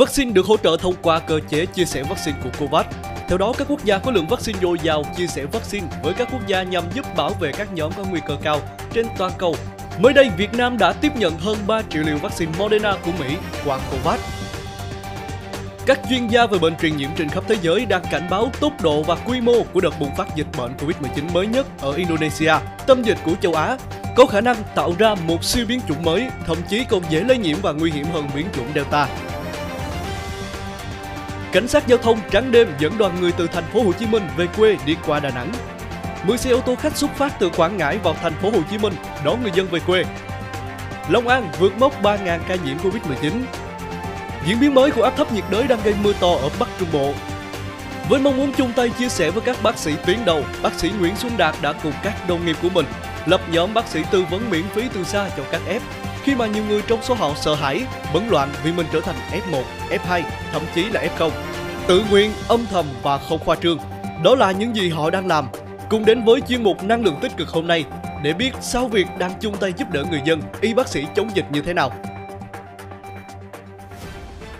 Vaccine được hỗ trợ thông qua cơ chế chia sẻ vaccine của COVAX. Theo đó, các quốc gia có lượng vaccine dồi dào chia sẻ vaccine với các quốc gia nhằm giúp bảo vệ các nhóm có nguy cơ cao trên toàn cầu. Mới đây, Việt Nam đã tiếp nhận hơn 3 triệu liều vaccine Moderna của Mỹ qua COVAX. Các chuyên gia về bệnh truyền nhiễm trên khắp thế giới đang cảnh báo tốc độ và quy mô của đợt bùng phát dịch bệnh Covid-19 mới nhất ở Indonesia, tâm dịch của châu Á, có khả năng tạo ra một siêu biến chủng mới, thậm chí còn dễ lây nhiễm và nguy hiểm hơn biến chủng Delta. Cảnh sát giao thông trắng đêm dẫn đoàn người từ thành phố Hồ Chí Minh về quê đi qua Đà Nẵng. 10 xe ô tô khách xuất phát từ Quảng Ngãi vào thành phố Hồ Chí Minh đón người dân về quê. Long An vượt mốc 3.000 ca nhiễm Covid-19. Diễn biến mới của áp thấp nhiệt đới đang gây mưa to ở Bắc Trung Bộ. Với mong muốn chung tay chia sẻ với các bác sĩ tuyến đầu, bác sĩ Nguyễn Xuân Đạt đã cùng các đồng nghiệp của mình lập nhóm bác sĩ tư vấn miễn phí từ xa cho các F khi mà nhiều người trong số họ sợ hãi, bấn loạn vì mình trở thành F1, F2, thậm chí là F0. Tự nguyện, âm thầm và không khoa trương. Đó là những gì họ đang làm. Cùng đến với chuyên mục năng lượng tích cực hôm nay để biết sao việc đang chung tay giúp đỡ người dân, y bác sĩ chống dịch như thế nào.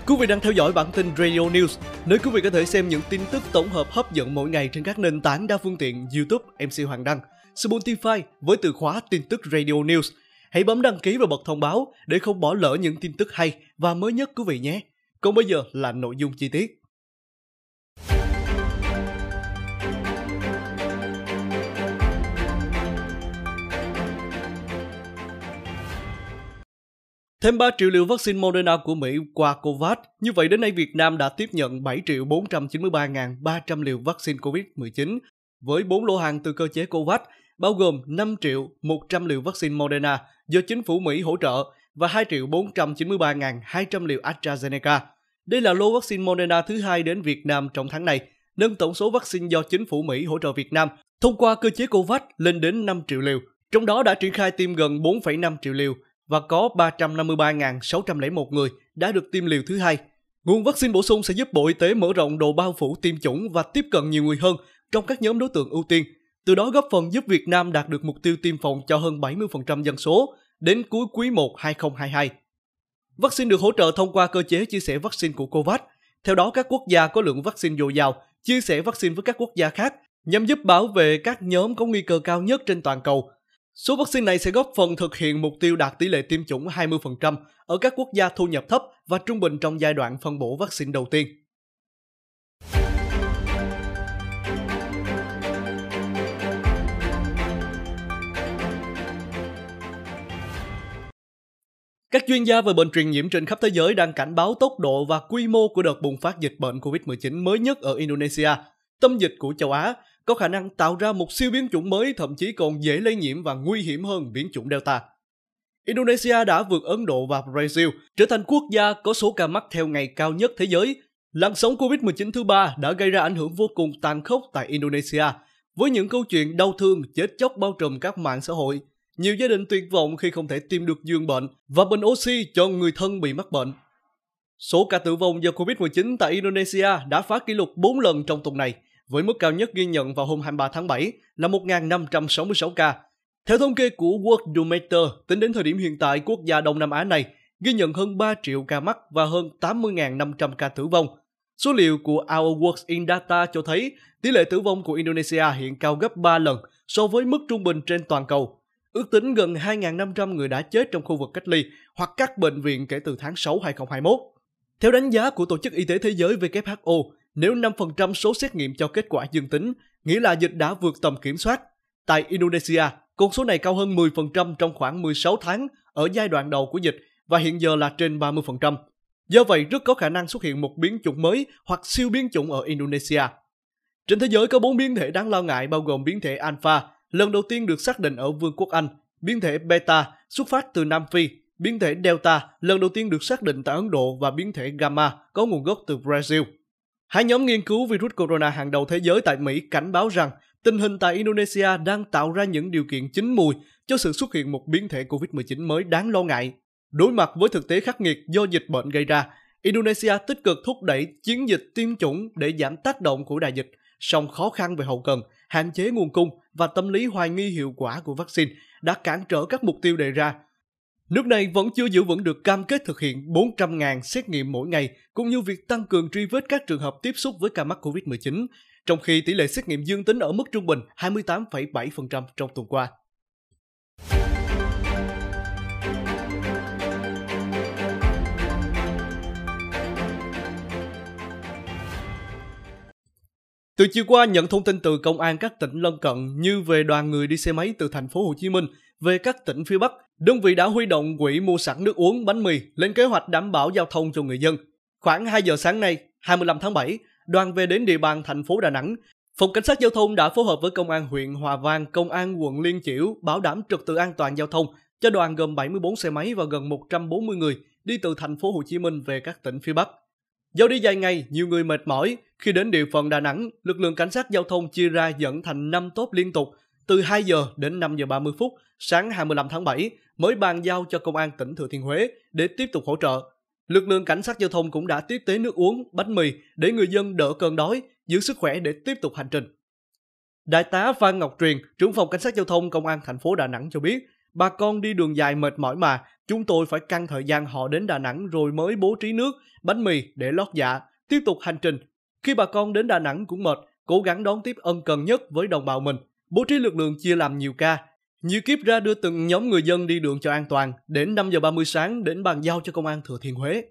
Quý vị đang theo dõi bản tin Radio News, nơi quý vị có thể xem những tin tức tổng hợp hấp dẫn mỗi ngày trên các nền tảng đa phương tiện YouTube MC Hoàng Đăng, Spotify với từ khóa tin tức Radio News Hãy bấm đăng ký và bật thông báo để không bỏ lỡ những tin tức hay và mới nhất, quý vị nhé. Còn bây giờ là nội dung chi tiết. Thêm 3 triệu liều vaccine Moderna của Mỹ qua COVAX. Như vậy, đến nay Việt Nam đã tiếp nhận 7 triệu 493.300 liều vaccine COVID-19 với 4 lô hàng từ cơ chế COVAX bao gồm 5 triệu 100 liều vaccine Moderna do chính phủ Mỹ hỗ trợ và 2 triệu 493.200 liều AstraZeneca. Đây là lô vaccine Moderna thứ hai đến Việt Nam trong tháng này, nâng tổng số vaccine do chính phủ Mỹ hỗ trợ Việt Nam thông qua cơ chế COVAX lên đến 5 triệu liều. Trong đó đã triển khai tiêm gần 4,5 triệu liều và có 353.601 người đã được tiêm liều thứ hai. Nguồn vaccine bổ sung sẽ giúp Bộ Y tế mở rộng độ bao phủ tiêm chủng và tiếp cận nhiều người hơn trong các nhóm đối tượng ưu tiên – từ đó góp phần giúp Việt Nam đạt được mục tiêu tiêm phòng cho hơn 70% dân số đến cuối quý 1 2022. Vaccine được hỗ trợ thông qua cơ chế chia sẻ vaccine của COVAX. Theo đó, các quốc gia có lượng vaccine dồi dào chia sẻ vaccine với các quốc gia khác nhằm giúp bảo vệ các nhóm có nguy cơ cao nhất trên toàn cầu. Số vaccine này sẽ góp phần thực hiện mục tiêu đạt tỷ lệ tiêm chủng 20% ở các quốc gia thu nhập thấp và trung bình trong giai đoạn phân bổ vaccine đầu tiên. Các chuyên gia về bệnh truyền nhiễm trên khắp thế giới đang cảnh báo tốc độ và quy mô của đợt bùng phát dịch bệnh COVID-19 mới nhất ở Indonesia, tâm dịch của châu Á, có khả năng tạo ra một siêu biến chủng mới thậm chí còn dễ lây nhiễm và nguy hiểm hơn biến chủng Delta. Indonesia đã vượt Ấn Độ và Brazil, trở thành quốc gia có số ca mắc theo ngày cao nhất thế giới. Làn sóng COVID-19 thứ ba đã gây ra ảnh hưởng vô cùng tàn khốc tại Indonesia, với những câu chuyện đau thương chết chóc bao trùm các mạng xã hội nhiều gia đình tuyệt vọng khi không thể tìm được giường bệnh và bình oxy cho người thân bị mắc bệnh. Số ca tử vong do Covid-19 tại Indonesia đã phá kỷ lục 4 lần trong tuần này, với mức cao nhất ghi nhận vào hôm 23 tháng 7 là 1.566 ca. Theo thống kê của Worldometer, tính đến thời điểm hiện tại, quốc gia Đông Nam Á này ghi nhận hơn 3 triệu ca mắc và hơn 80.500 ca tử vong. Số liệu của Our Works in Data cho thấy tỷ lệ tử vong của Indonesia hiện cao gấp 3 lần so với mức trung bình trên toàn cầu Ước tính gần 2.500 người đã chết trong khu vực cách ly hoặc các bệnh viện kể từ tháng 6 2021. Theo đánh giá của Tổ chức Y tế Thế giới WHO, nếu 5% số xét nghiệm cho kết quả dương tính, nghĩa là dịch đã vượt tầm kiểm soát. Tại Indonesia, con số này cao hơn 10% trong khoảng 16 tháng ở giai đoạn đầu của dịch và hiện giờ là trên 30%. Do vậy, rất có khả năng xuất hiện một biến chủng mới hoặc siêu biến chủng ở Indonesia. Trên thế giới có 4 biến thể đáng lo ngại bao gồm biến thể Alpha, lần đầu tiên được xác định ở Vương quốc Anh, biến thể Beta xuất phát từ Nam Phi, biến thể Delta lần đầu tiên được xác định tại Ấn Độ và biến thể Gamma có nguồn gốc từ Brazil. Hai nhóm nghiên cứu virus corona hàng đầu thế giới tại Mỹ cảnh báo rằng tình hình tại Indonesia đang tạo ra những điều kiện chín mùi cho sự xuất hiện một biến thể COVID-19 mới đáng lo ngại. Đối mặt với thực tế khắc nghiệt do dịch bệnh gây ra, Indonesia tích cực thúc đẩy chiến dịch tiêm chủng để giảm tác động của đại dịch, song khó khăn về hậu cần, hạn chế nguồn cung và tâm lý hoài nghi hiệu quả của vaccine đã cản trở các mục tiêu đề ra. Nước này vẫn chưa giữ vững được cam kết thực hiện 400.000 xét nghiệm mỗi ngày, cũng như việc tăng cường truy vết các trường hợp tiếp xúc với ca mắc COVID-19, trong khi tỷ lệ xét nghiệm dương tính ở mức trung bình 28,7% trong tuần qua. Từ chiều qua nhận thông tin từ công an các tỉnh lân cận như về đoàn người đi xe máy từ thành phố Hồ Chí Minh về các tỉnh phía Bắc, đơn vị đã huy động quỹ mua sẵn nước uống, bánh mì lên kế hoạch đảm bảo giao thông cho người dân. Khoảng 2 giờ sáng nay, 25 tháng 7, đoàn về đến địa bàn thành phố Đà Nẵng. Phòng Cảnh sát Giao thông đã phối hợp với Công an huyện Hòa Vang, Công an quận Liên Chiểu bảo đảm trật tự an toàn giao thông cho đoàn gồm 74 xe máy và gần 140 người đi từ thành phố Hồ Chí Minh về các tỉnh phía Bắc. Do đi dài ngày, nhiều người mệt mỏi. Khi đến địa phận Đà Nẵng, lực lượng cảnh sát giao thông chia ra dẫn thành 5 tốp liên tục từ 2 giờ đến 5 giờ 30 phút sáng 25 tháng 7 mới bàn giao cho công an tỉnh Thừa Thiên Huế để tiếp tục hỗ trợ. Lực lượng cảnh sát giao thông cũng đã tiếp tế nước uống, bánh mì để người dân đỡ cơn đói, giữ sức khỏe để tiếp tục hành trình. Đại tá Phan Ngọc Truyền, trưởng phòng cảnh sát giao thông công an thành phố Đà Nẵng cho biết, bà con đi đường dài mệt mỏi mà, chúng tôi phải căng thời gian họ đến Đà Nẵng rồi mới bố trí nước, bánh mì để lót dạ, tiếp tục hành trình. Khi bà con đến Đà Nẵng cũng mệt, cố gắng đón tiếp ân cần nhất với đồng bào mình, bố trí lực lượng chia làm nhiều ca, nhiều kiếp ra đưa từng nhóm người dân đi đường cho an toàn, đến 5 giờ 30 sáng đến bàn giao cho công an Thừa Thiên Huế.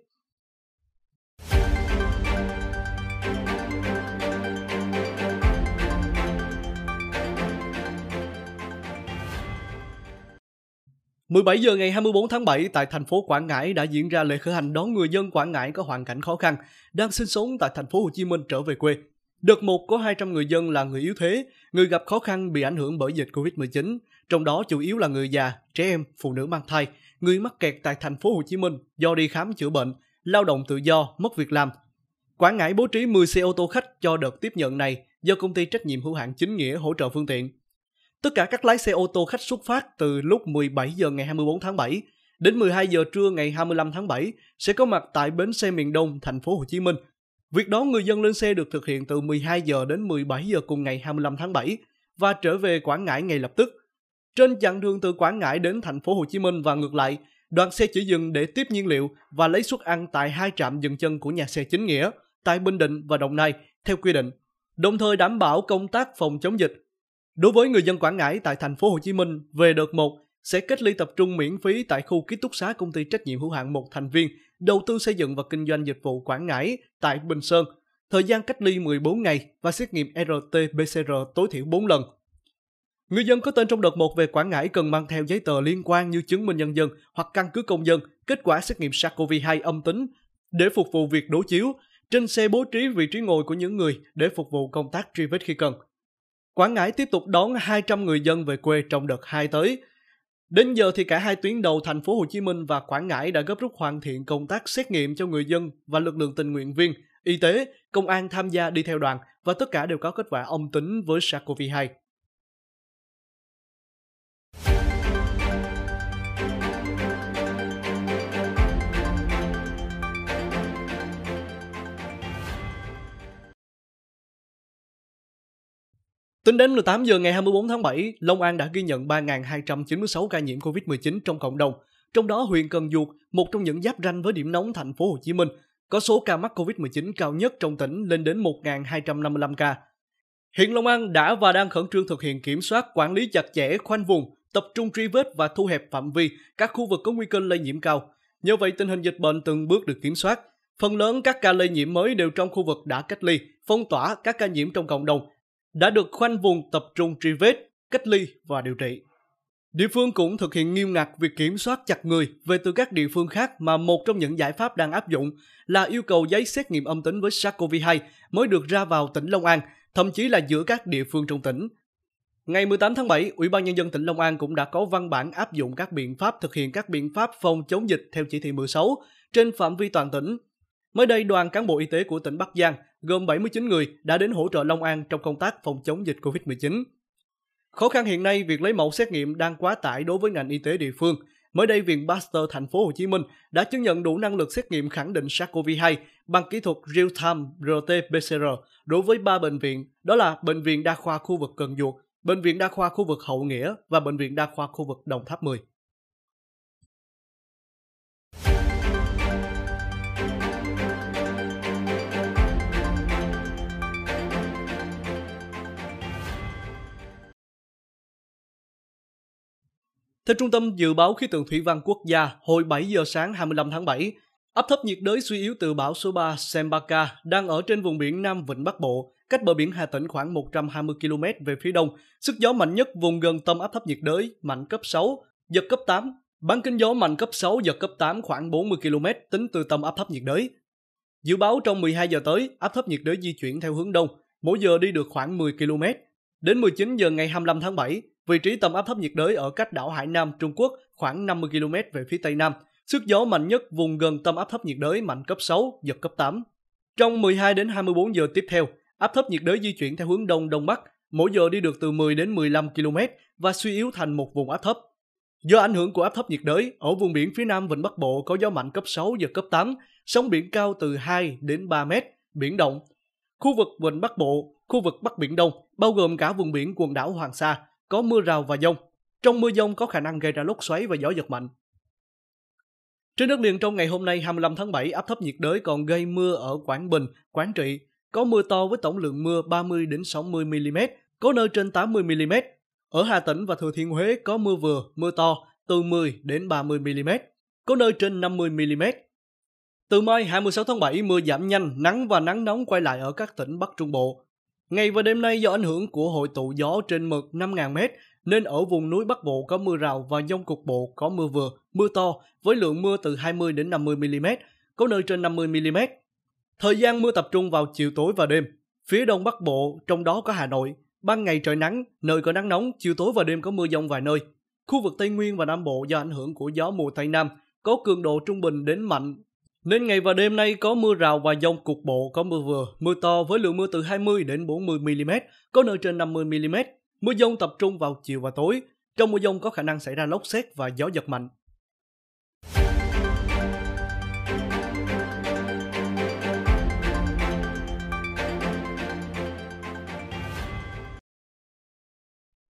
17 giờ ngày 24 tháng 7 tại thành phố Quảng Ngãi đã diễn ra lễ khởi hành đón người dân Quảng Ngãi có hoàn cảnh khó khăn đang sinh sống tại thành phố Hồ Chí Minh trở về quê. Đợt 1 có 200 người dân là người yếu thế, người gặp khó khăn bị ảnh hưởng bởi dịch Covid-19, trong đó chủ yếu là người già, trẻ em, phụ nữ mang thai, người mắc kẹt tại thành phố Hồ Chí Minh do đi khám chữa bệnh, lao động tự do, mất việc làm. Quảng Ngãi bố trí 10 xe ô tô khách cho đợt tiếp nhận này do công ty trách nhiệm hữu hạn chính nghĩa hỗ trợ phương tiện. Tất cả các lái xe ô tô khách xuất phát từ lúc 17 giờ ngày 24 tháng 7 đến 12 giờ trưa ngày 25 tháng 7 sẽ có mặt tại bến xe miền Đông thành phố Hồ Chí Minh. Việc đón người dân lên xe được thực hiện từ 12 giờ đến 17 giờ cùng ngày 25 tháng 7 và trở về Quảng Ngãi ngay lập tức. Trên chặng đường từ Quảng Ngãi đến thành phố Hồ Chí Minh và ngược lại, đoàn xe chỉ dừng để tiếp nhiên liệu và lấy suất ăn tại hai trạm dừng chân của nhà xe chính nghĩa tại Bình Định và Đồng Nai theo quy định, đồng thời đảm bảo công tác phòng chống dịch. Đối với người dân Quảng Ngãi tại thành phố Hồ Chí Minh về đợt 1 sẽ cách ly tập trung miễn phí tại khu ký túc xá công ty trách nhiệm hữu hạn một thành viên đầu tư xây dựng và kinh doanh dịch vụ Quảng Ngãi tại Bình Sơn. Thời gian cách ly 14 ngày và xét nghiệm RT-PCR tối thiểu 4 lần. Người dân có tên trong đợt 1 về Quảng Ngãi cần mang theo giấy tờ liên quan như chứng minh nhân dân hoặc căn cứ công dân, kết quả xét nghiệm SARS-CoV-2 âm tính để phục vụ việc đối chiếu. Trên xe bố trí vị trí ngồi của những người để phục vụ công tác truy vết khi cần. Quảng Ngãi tiếp tục đón 200 người dân về quê trong đợt 2 tới. Đến giờ thì cả hai tuyến đầu thành phố Hồ Chí Minh và Quảng Ngãi đã gấp rút hoàn thiện công tác xét nghiệm cho người dân và lực lượng tình nguyện viên, y tế, công an tham gia đi theo đoàn và tất cả đều có kết quả âm tính với SARS-CoV-2. Tính đến 18 giờ ngày 24 tháng 7, Long An đã ghi nhận 3.296 ca nhiễm COVID-19 trong cộng đồng. Trong đó huyện Cần Duộc, một trong những giáp ranh với điểm nóng thành phố Hồ Chí Minh, có số ca mắc COVID-19 cao nhất trong tỉnh lên đến 1.255 ca. Hiện Long An đã và đang khẩn trương thực hiện kiểm soát, quản lý chặt chẽ, khoanh vùng, tập trung truy vết và thu hẹp phạm vi các khu vực có nguy cơ lây nhiễm cao. Nhờ vậy tình hình dịch bệnh từng bước được kiểm soát. Phần lớn các ca lây nhiễm mới đều trong khu vực đã cách ly, phong tỏa các ca nhiễm trong cộng đồng đã được khoanh vùng tập trung truy vết, cách ly và điều trị. Địa phương cũng thực hiện nghiêm ngặt việc kiểm soát chặt người về từ các địa phương khác mà một trong những giải pháp đang áp dụng là yêu cầu giấy xét nghiệm âm tính với SARS-CoV-2 mới được ra vào tỉnh Long An, thậm chí là giữa các địa phương trong tỉnh. Ngày 18 tháng 7, Ủy ban Nhân dân tỉnh Long An cũng đã có văn bản áp dụng các biện pháp thực hiện các biện pháp phòng chống dịch theo chỉ thị 16 trên phạm vi toàn tỉnh. Mới đây, đoàn cán bộ y tế của tỉnh Bắc Giang gồm 79 người đã đến hỗ trợ Long An trong công tác phòng chống dịch COVID-19. Khó khăn hiện nay, việc lấy mẫu xét nghiệm đang quá tải đối với ngành y tế địa phương. Mới đây, Viện Pasteur thành phố Hồ Chí Minh đã chứng nhận đủ năng lực xét nghiệm khẳng định SARS-CoV-2 bằng kỹ thuật real-time RT-PCR đối với ba bệnh viện, đó là Bệnh viện Đa khoa khu vực Cần Duộc, Bệnh viện Đa khoa khu vực Hậu Nghĩa và Bệnh viện Đa khoa khu vực Đồng Tháp 10. Theo Trung tâm Dự báo Khí tượng Thủy văn Quốc gia, hồi 7 giờ sáng 25 tháng 7, áp thấp nhiệt đới suy yếu từ bão số 3 Sembaka đang ở trên vùng biển Nam Vịnh Bắc Bộ, cách bờ biển Hà Tĩnh khoảng 120 km về phía đông. Sức gió mạnh nhất vùng gần tâm áp thấp nhiệt đới, mạnh cấp 6, giật cấp 8. Bán kính gió mạnh cấp 6, giật cấp 8 khoảng 40 km tính từ tâm áp thấp nhiệt đới. Dự báo trong 12 giờ tới, áp thấp nhiệt đới di chuyển theo hướng đông, mỗi giờ đi được khoảng 10 km. Đến 19 giờ ngày 25 tháng 7, vị trí tâm áp thấp nhiệt đới ở cách đảo Hải Nam, Trung Quốc khoảng 50 km về phía tây nam. Sức gió mạnh nhất vùng gần tâm áp thấp nhiệt đới mạnh cấp 6, giật cấp 8. Trong 12 đến 24 giờ tiếp theo, áp thấp nhiệt đới di chuyển theo hướng đông đông bắc, mỗi giờ đi được từ 10 đến 15 km và suy yếu thành một vùng áp thấp. Do ảnh hưởng của áp thấp nhiệt đới, ở vùng biển phía nam Vịnh Bắc Bộ có gió mạnh cấp 6 giật cấp 8, sóng biển cao từ 2 đến 3 mét, biển động. Khu vực Vịnh Bắc Bộ, khu vực Bắc Biển Đông, bao gồm cả vùng biển quần đảo Hoàng Sa, có mưa rào và dông. Trong mưa dông có khả năng gây ra lốc xoáy và gió giật mạnh. Trên đất liền trong ngày hôm nay 25 tháng 7, áp thấp nhiệt đới còn gây mưa ở Quảng Bình, Quảng Trị. Có mưa to với tổng lượng mưa 30 đến 60 mm, có nơi trên 80 mm. Ở Hà Tĩnh và Thừa Thiên Huế có mưa vừa, mưa to từ 10 đến 30 mm, có nơi trên 50 mm. Từ mai 26 tháng 7, mưa giảm nhanh, nắng và nắng nóng quay lại ở các tỉnh Bắc Trung Bộ. Ngày và đêm nay do ảnh hưởng của hội tụ gió trên mực 5.000m nên ở vùng núi Bắc Bộ có mưa rào và dông cục bộ có mưa vừa, mưa to với lượng mưa từ 20 đến 50 mm, có nơi trên 50 mm. Thời gian mưa tập trung vào chiều tối và đêm. Phía đông Bắc Bộ, trong đó có Hà Nội, ban ngày trời nắng, nơi có nắng nóng, chiều tối và đêm có mưa dông vài nơi. Khu vực Tây Nguyên và Nam Bộ do ảnh hưởng của gió mùa Tây Nam có cường độ trung bình đến mạnh nên ngày và đêm nay có mưa rào và dông cục bộ, có mưa vừa, mưa to với lượng mưa từ 20 đến 40 mm, có nơi trên 50 mm. Mưa dông tập trung vào chiều và tối. Trong mưa dông có khả năng xảy ra lốc xét và gió giật mạnh.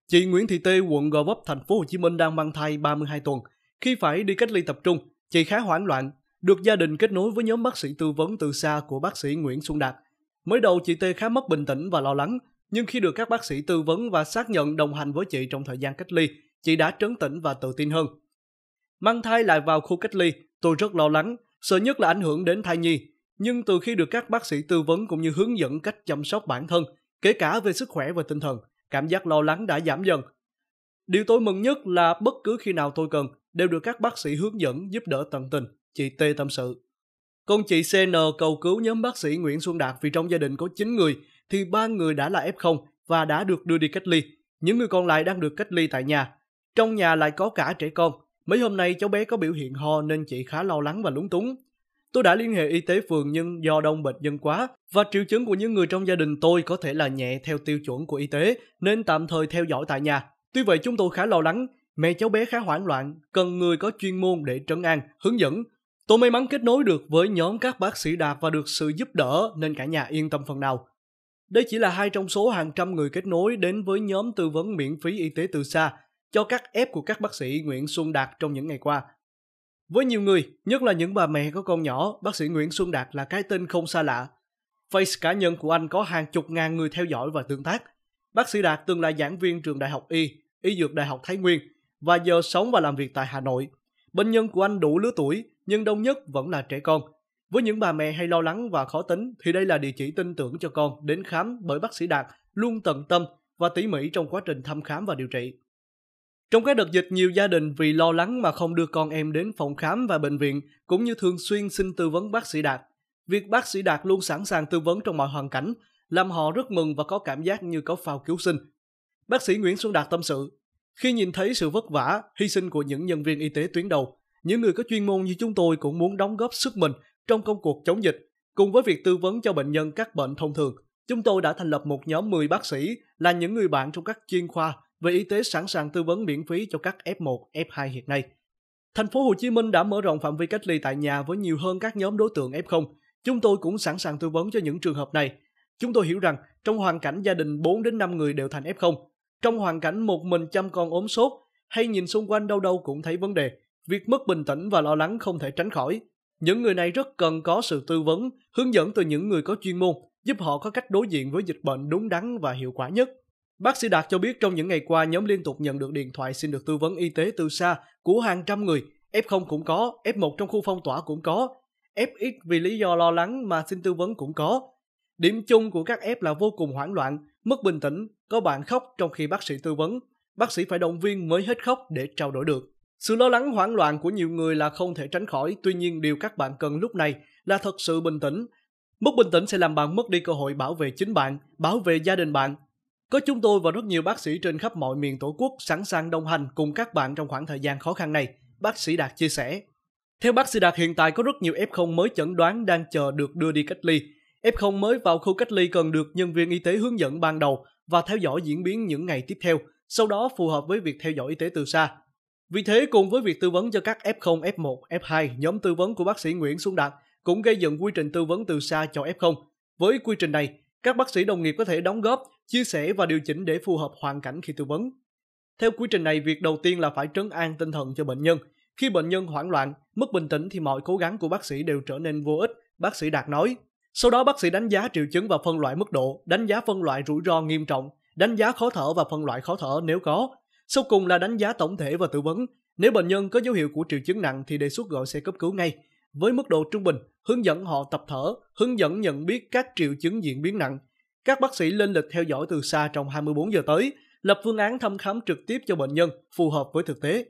Chị Nguyễn Thị Tê, quận Gò Vấp, thành phố Hồ Chí Minh đang mang thai 32 tuần. Khi phải đi cách ly tập trung, chị khá hoảng loạn, được gia đình kết nối với nhóm bác sĩ tư vấn từ xa của bác sĩ Nguyễn Xuân Đạt. Mới đầu chị Tê khá mất bình tĩnh và lo lắng, nhưng khi được các bác sĩ tư vấn và xác nhận đồng hành với chị trong thời gian cách ly, chị đã trấn tĩnh và tự tin hơn. Mang thai lại vào khu cách ly, tôi rất lo lắng, sợ nhất là ảnh hưởng đến thai nhi. Nhưng từ khi được các bác sĩ tư vấn cũng như hướng dẫn cách chăm sóc bản thân, kể cả về sức khỏe và tinh thần, cảm giác lo lắng đã giảm dần. Điều tôi mừng nhất là bất cứ khi nào tôi cần, đều được các bác sĩ hướng dẫn giúp đỡ tận tình chị T tâm sự. Còn chị CN cầu cứu nhóm bác sĩ Nguyễn Xuân Đạt vì trong gia đình có 9 người thì ba người đã là F0 và đã được đưa đi cách ly. Những người còn lại đang được cách ly tại nhà. Trong nhà lại có cả trẻ con. Mấy hôm nay cháu bé có biểu hiện ho nên chị khá lo lắng và lúng túng. Tôi đã liên hệ y tế phường nhưng do đông bệnh nhân quá và triệu chứng của những người trong gia đình tôi có thể là nhẹ theo tiêu chuẩn của y tế nên tạm thời theo dõi tại nhà. Tuy vậy chúng tôi khá lo lắng, mẹ cháu bé khá hoảng loạn, cần người có chuyên môn để trấn an, hướng dẫn Tôi may mắn kết nối được với nhóm các bác sĩ đạt và được sự giúp đỡ nên cả nhà yên tâm phần nào. Đây chỉ là hai trong số hàng trăm người kết nối đến với nhóm tư vấn miễn phí y tế từ xa cho các ép của các bác sĩ Nguyễn Xuân Đạt trong những ngày qua. Với nhiều người, nhất là những bà mẹ có con nhỏ, bác sĩ Nguyễn Xuân Đạt là cái tên không xa lạ. Face cá nhân của anh có hàng chục ngàn người theo dõi và tương tác. Bác sĩ Đạt từng là giảng viên trường Đại học Y, Y Dược Đại học Thái Nguyên và giờ sống và làm việc tại Hà Nội. Bệnh nhân của anh đủ lứa tuổi, nhưng đông nhất vẫn là trẻ con. Với những bà mẹ hay lo lắng và khó tính thì đây là địa chỉ tin tưởng cho con đến khám bởi bác sĩ Đạt luôn tận tâm và tỉ mỉ trong quá trình thăm khám và điều trị. Trong các đợt dịch, nhiều gia đình vì lo lắng mà không đưa con em đến phòng khám và bệnh viện, cũng như thường xuyên xin tư vấn bác sĩ Đạt. Việc bác sĩ Đạt luôn sẵn sàng tư vấn trong mọi hoàn cảnh, làm họ rất mừng và có cảm giác như có phao cứu sinh. Bác sĩ Nguyễn Xuân Đạt tâm sự, khi nhìn thấy sự vất vả, hy sinh của những nhân viên y tế tuyến đầu, những người có chuyên môn như chúng tôi cũng muốn đóng góp sức mình trong công cuộc chống dịch. Cùng với việc tư vấn cho bệnh nhân các bệnh thông thường, chúng tôi đã thành lập một nhóm 10 bác sĩ là những người bạn trong các chuyên khoa về y tế sẵn sàng tư vấn miễn phí cho các F1, F2 hiện nay. Thành phố Hồ Chí Minh đã mở rộng phạm vi cách ly tại nhà với nhiều hơn các nhóm đối tượng F0. Chúng tôi cũng sẵn sàng tư vấn cho những trường hợp này. Chúng tôi hiểu rằng trong hoàn cảnh gia đình 4 đến 5 người đều thành F0, trong hoàn cảnh một mình chăm con ốm sốt hay nhìn xung quanh đâu đâu cũng thấy vấn đề, việc mất bình tĩnh và lo lắng không thể tránh khỏi. Những người này rất cần có sự tư vấn, hướng dẫn từ những người có chuyên môn, giúp họ có cách đối diện với dịch bệnh đúng đắn và hiệu quả nhất. Bác sĩ Đạt cho biết trong những ngày qua nhóm liên tục nhận được điện thoại xin được tư vấn y tế từ xa của hàng trăm người. F0 cũng có, F1 trong khu phong tỏa cũng có, FX vì lý do lo lắng mà xin tư vấn cũng có. Điểm chung của các F là vô cùng hoảng loạn, mất bình tĩnh, có bạn khóc trong khi bác sĩ tư vấn. Bác sĩ phải động viên mới hết khóc để trao đổi được. Sự lo lắng hoảng loạn của nhiều người là không thể tránh khỏi, tuy nhiên điều các bạn cần lúc này là thật sự bình tĩnh. Mất bình tĩnh sẽ làm bạn mất đi cơ hội bảo vệ chính bạn, bảo vệ gia đình bạn. Có chúng tôi và rất nhiều bác sĩ trên khắp mọi miền Tổ quốc sẵn sàng đồng hành cùng các bạn trong khoảng thời gian khó khăn này, bác sĩ Đạt chia sẻ. Theo bác sĩ Đạt hiện tại có rất nhiều F0 mới chẩn đoán đang chờ được đưa đi cách ly. F0 mới vào khu cách ly cần được nhân viên y tế hướng dẫn ban đầu và theo dõi diễn biến những ngày tiếp theo, sau đó phù hợp với việc theo dõi y tế từ xa. Vì thế, cùng với việc tư vấn cho các F0, F1, F2, nhóm tư vấn của bác sĩ Nguyễn Xuân Đạt cũng gây dựng quy trình tư vấn từ xa cho F0. Với quy trình này, các bác sĩ đồng nghiệp có thể đóng góp, chia sẻ và điều chỉnh để phù hợp hoàn cảnh khi tư vấn. Theo quy trình này, việc đầu tiên là phải trấn an tinh thần cho bệnh nhân. Khi bệnh nhân hoảng loạn, mất bình tĩnh thì mọi cố gắng của bác sĩ đều trở nên vô ích, bác sĩ Đạt nói. Sau đó bác sĩ đánh giá triệu chứng và phân loại mức độ, đánh giá phân loại rủi ro nghiêm trọng, đánh giá khó thở và phân loại khó thở nếu có, sau cùng là đánh giá tổng thể và tư vấn. Nếu bệnh nhân có dấu hiệu của triệu chứng nặng thì đề xuất gọi xe cấp cứu ngay. Với mức độ trung bình, hướng dẫn họ tập thở, hướng dẫn nhận biết các triệu chứng diễn biến nặng. Các bác sĩ lên lịch theo dõi từ xa trong 24 giờ tới, lập phương án thăm khám trực tiếp cho bệnh nhân phù hợp với thực tế.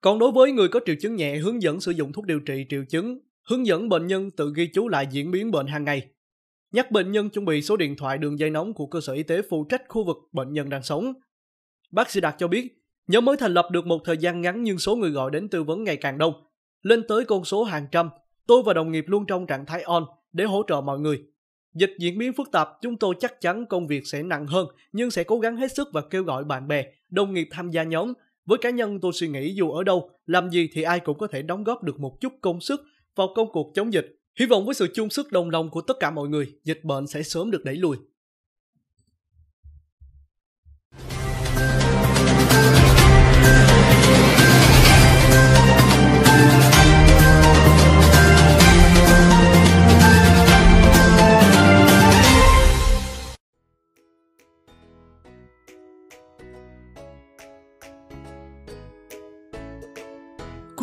Còn đối với người có triệu chứng nhẹ, hướng dẫn sử dụng thuốc điều trị triệu chứng, hướng dẫn bệnh nhân tự ghi chú lại diễn biến bệnh hàng ngày. Nhắc bệnh nhân chuẩn bị số điện thoại đường dây nóng của cơ sở y tế phụ trách khu vực bệnh nhân đang sống Bác sĩ Đạt cho biết, nhóm mới thành lập được một thời gian ngắn nhưng số người gọi đến tư vấn ngày càng đông, lên tới con số hàng trăm. Tôi và đồng nghiệp luôn trong trạng thái on để hỗ trợ mọi người. Dịch diễn biến phức tạp, chúng tôi chắc chắn công việc sẽ nặng hơn, nhưng sẽ cố gắng hết sức và kêu gọi bạn bè, đồng nghiệp tham gia nhóm. Với cá nhân tôi suy nghĩ dù ở đâu, làm gì thì ai cũng có thể đóng góp được một chút công sức vào công cuộc chống dịch. Hy vọng với sự chung sức đồng lòng của tất cả mọi người, dịch bệnh sẽ sớm được đẩy lùi.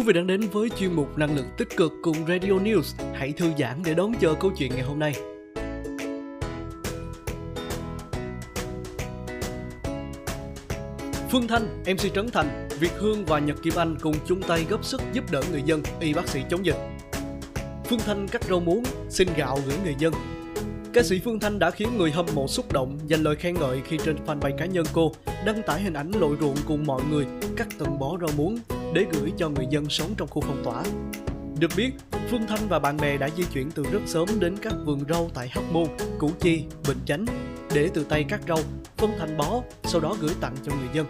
Quý vị đang đến với chuyên mục năng lượng tích cực cùng Radio News. Hãy thư giãn để đón chờ câu chuyện ngày hôm nay. Phương Thanh, MC Trấn Thành, Việt Hương và Nhật Kim Anh cùng chung tay góp sức giúp đỡ người dân, y bác sĩ chống dịch. Phương Thanh cắt rau muống, xin gạo gửi người dân. Ca sĩ Phương Thanh đã khiến người hâm mộ xúc động dành lời khen ngợi khi trên fanpage cá nhân cô đăng tải hình ảnh lội ruộng cùng mọi người cắt từng bó rau muống để gửi cho người dân sống trong khu phong tỏa. Được biết, Phương Thanh và bạn bè đã di chuyển từ rất sớm đến các vườn rau tại Hóc Môn, Củ Chi, Bình Chánh để từ tay cắt rau, phân thành bó, sau đó gửi tặng cho người dân.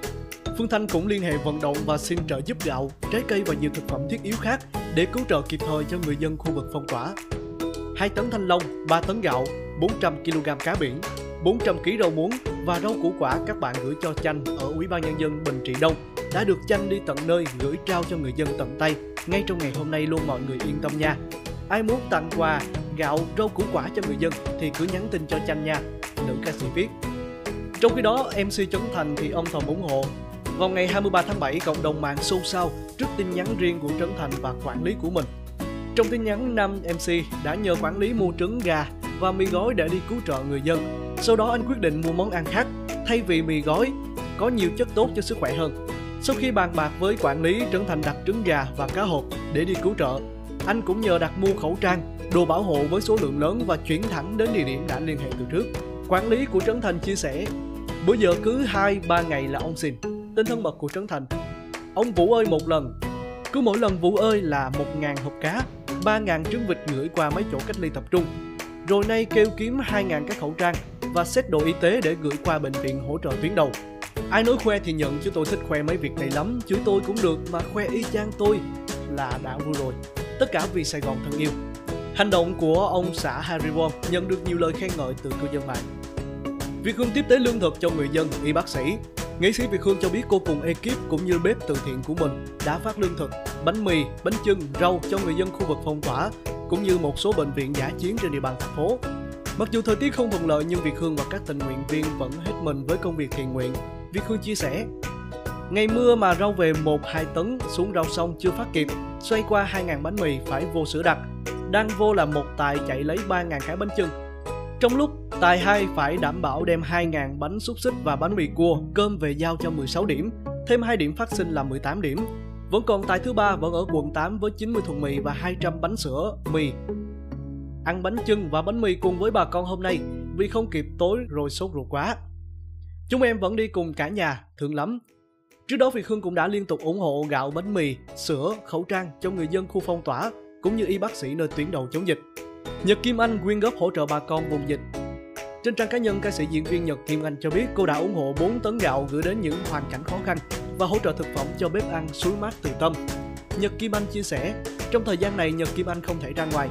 Phương Thanh cũng liên hệ vận động và xin trợ giúp gạo, trái cây và nhiều thực phẩm thiết yếu khác để cứu trợ kịp thời cho người dân khu vực phong tỏa. 2 tấn thanh long, 3 tấn gạo, 400 kg cá biển, 400 kg rau muống và rau củ quả các bạn gửi cho Chanh ở Ủy ban Nhân dân Bình Trị Đông đã được Chanh đi tận nơi gửi trao cho người dân tận tay ngay trong ngày hôm nay luôn mọi người yên tâm nha. Ai muốn tặng quà, gạo, rau củ quả cho người dân thì cứ nhắn tin cho Chanh nha, nữ ca sĩ viết. Trong khi đó, MC Trấn Thành thì âm thầm ủng hộ. Vào ngày 23 tháng 7, cộng đồng mạng xôn xao trước tin nhắn riêng của Trấn Thành và quản lý của mình. Trong tin nhắn, nam MC đã nhờ quản lý mua trứng gà và mì gói để đi cứu trợ người dân. Sau đó anh quyết định mua món ăn khác thay vì mì gói có nhiều chất tốt cho sức khỏe hơn. Sau khi bàn bạc với quản lý, Trấn Thành đặt trứng gà và cá hộp để đi cứu trợ. Anh cũng nhờ đặt mua khẩu trang, đồ bảo hộ với số lượng lớn và chuyển thẳng đến địa điểm đã liên hệ từ trước. Quản lý của Trấn Thành chia sẻ, bữa giờ cứ 2-3 ngày là ông xin. Tên thân mật của Trấn Thành. Ông Vũ ơi một lần, cứ mỗi lần Vũ ơi là 1.000 hộp cá, 3.000 trứng vịt gửi qua mấy chỗ cách ly tập trung. Rồi nay kêu kiếm 2.000 cái khẩu trang và set đồ y tế để gửi qua bệnh viện hỗ trợ tuyến đầu. Ai nói khoe thì nhận chứ tôi thích khoe mấy việc này lắm. Chứ tôi cũng được mà khoe y chang tôi là đã vui rồi. Tất cả vì Sài Gòn thân yêu. Hành động của ông xã Harry Wong nhận được nhiều lời khen ngợi từ cư dân mạng. Việt Hương tiếp tế lương thực cho người dân, y bác sĩ. Nghệ sĩ Việt Hương cho biết cô cùng ekip cũng như bếp từ thiện của mình đã phát lương thực, bánh mì, bánh chưng, rau cho người dân khu vực phong tỏa cũng như một số bệnh viện giả chiến trên địa bàn thành phố. Mặc dù thời tiết không thuận lợi nhưng Việt Hương và các tình nguyện viên vẫn hết mình với công việc thiện nguyện. Việt Hương chia sẻ, Ngày mưa mà rau về 1-2 tấn xuống rau xong chưa phát kịp, xoay qua 2.000 bánh mì phải vô sữa đặc. Đang vô là một tài chạy lấy 3.000 cái bánh chưng. Trong lúc tài 2 phải đảm bảo đem 2.000 bánh xúc xích và bánh mì cua, cơm về giao cho 16 điểm, thêm 2 điểm phát sinh là 18 điểm. Vẫn còn tài thứ ba vẫn ở quận 8 với 90 thùng mì và 200 bánh sữa, mì. Ăn bánh chưng và bánh mì cùng với bà con hôm nay vì không kịp tối rồi sốt ruột quá. Chúng em vẫn đi cùng cả nhà, thương lắm. Trước đó Việt Hương cũng đã liên tục ủng hộ gạo bánh mì, sữa, khẩu trang cho người dân khu phong tỏa, cũng như y bác sĩ nơi tuyến đầu chống dịch. Nhật Kim Anh quyên góp hỗ trợ bà con vùng dịch. Trên trang cá nhân, ca sĩ diễn viên Nhật Kim Anh cho biết cô đã ủng hộ 4 tấn gạo gửi đến những hoàn cảnh khó khăn và hỗ trợ thực phẩm cho bếp ăn suối mát từ tâm. Nhật Kim Anh chia sẻ, trong thời gian này Nhật Kim Anh không thể ra ngoài.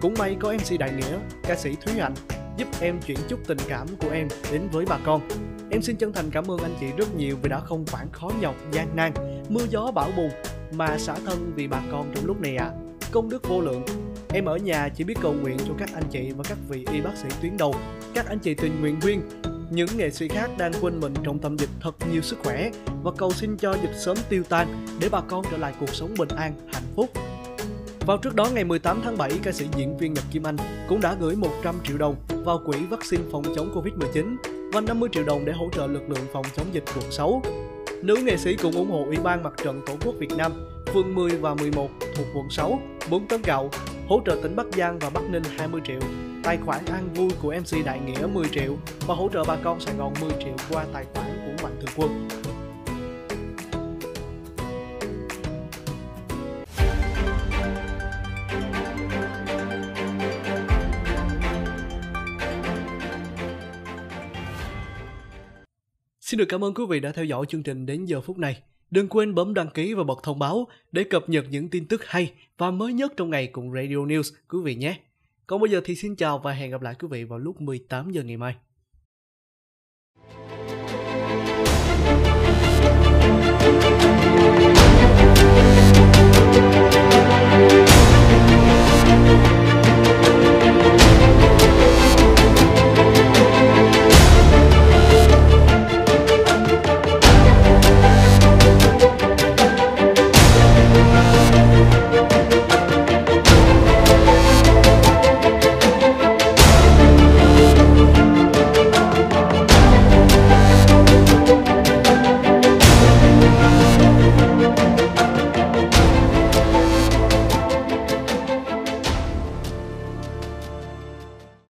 Cũng may có MC Đại Nghĩa, ca sĩ Thúy Hạnh giúp em chuyển chút tình cảm của em đến với bà con. Em xin chân thành cảm ơn anh chị rất nhiều vì đã không quản khó nhọc, gian nan, mưa gió bão bùng mà xả thân vì bà con trong lúc này ạ. À. Công đức vô lượng. Em ở nhà chỉ biết cầu nguyện cho các anh chị và các vị y bác sĩ tuyến đầu, các anh chị tình nguyện viên, những nghệ sĩ khác đang quên mình trong tâm dịch thật nhiều sức khỏe và cầu xin cho dịch sớm tiêu tan để bà con trở lại cuộc sống bình an, hạnh phúc. Vào trước đó ngày 18 tháng 7, ca sĩ diễn viên Nhật Kim Anh cũng đã gửi 100 triệu đồng vào quỹ vaccine phòng chống Covid-19 và 50 triệu đồng để hỗ trợ lực lượng phòng chống dịch quận 6. Nữ nghệ sĩ cũng ủng hộ Ủy ban Mặt trận Tổ quốc Việt Nam, phường 10 và 11 thuộc quận 6, 4 tấn gạo, hỗ trợ tỉnh Bắc Giang và Bắc Ninh 20 triệu, tài khoản An Vui của MC Đại Nghĩa 10 triệu và hỗ trợ bà con Sài Gòn 10 triệu qua tài khoản của Mạnh Thường Quân. Xin được cảm ơn quý vị đã theo dõi chương trình đến giờ phút này. Đừng quên bấm đăng ký và bật thông báo để cập nhật những tin tức hay và mới nhất trong ngày cùng Radio News, quý vị nhé. Còn bây giờ thì xin chào và hẹn gặp lại quý vị vào lúc 18 giờ ngày mai.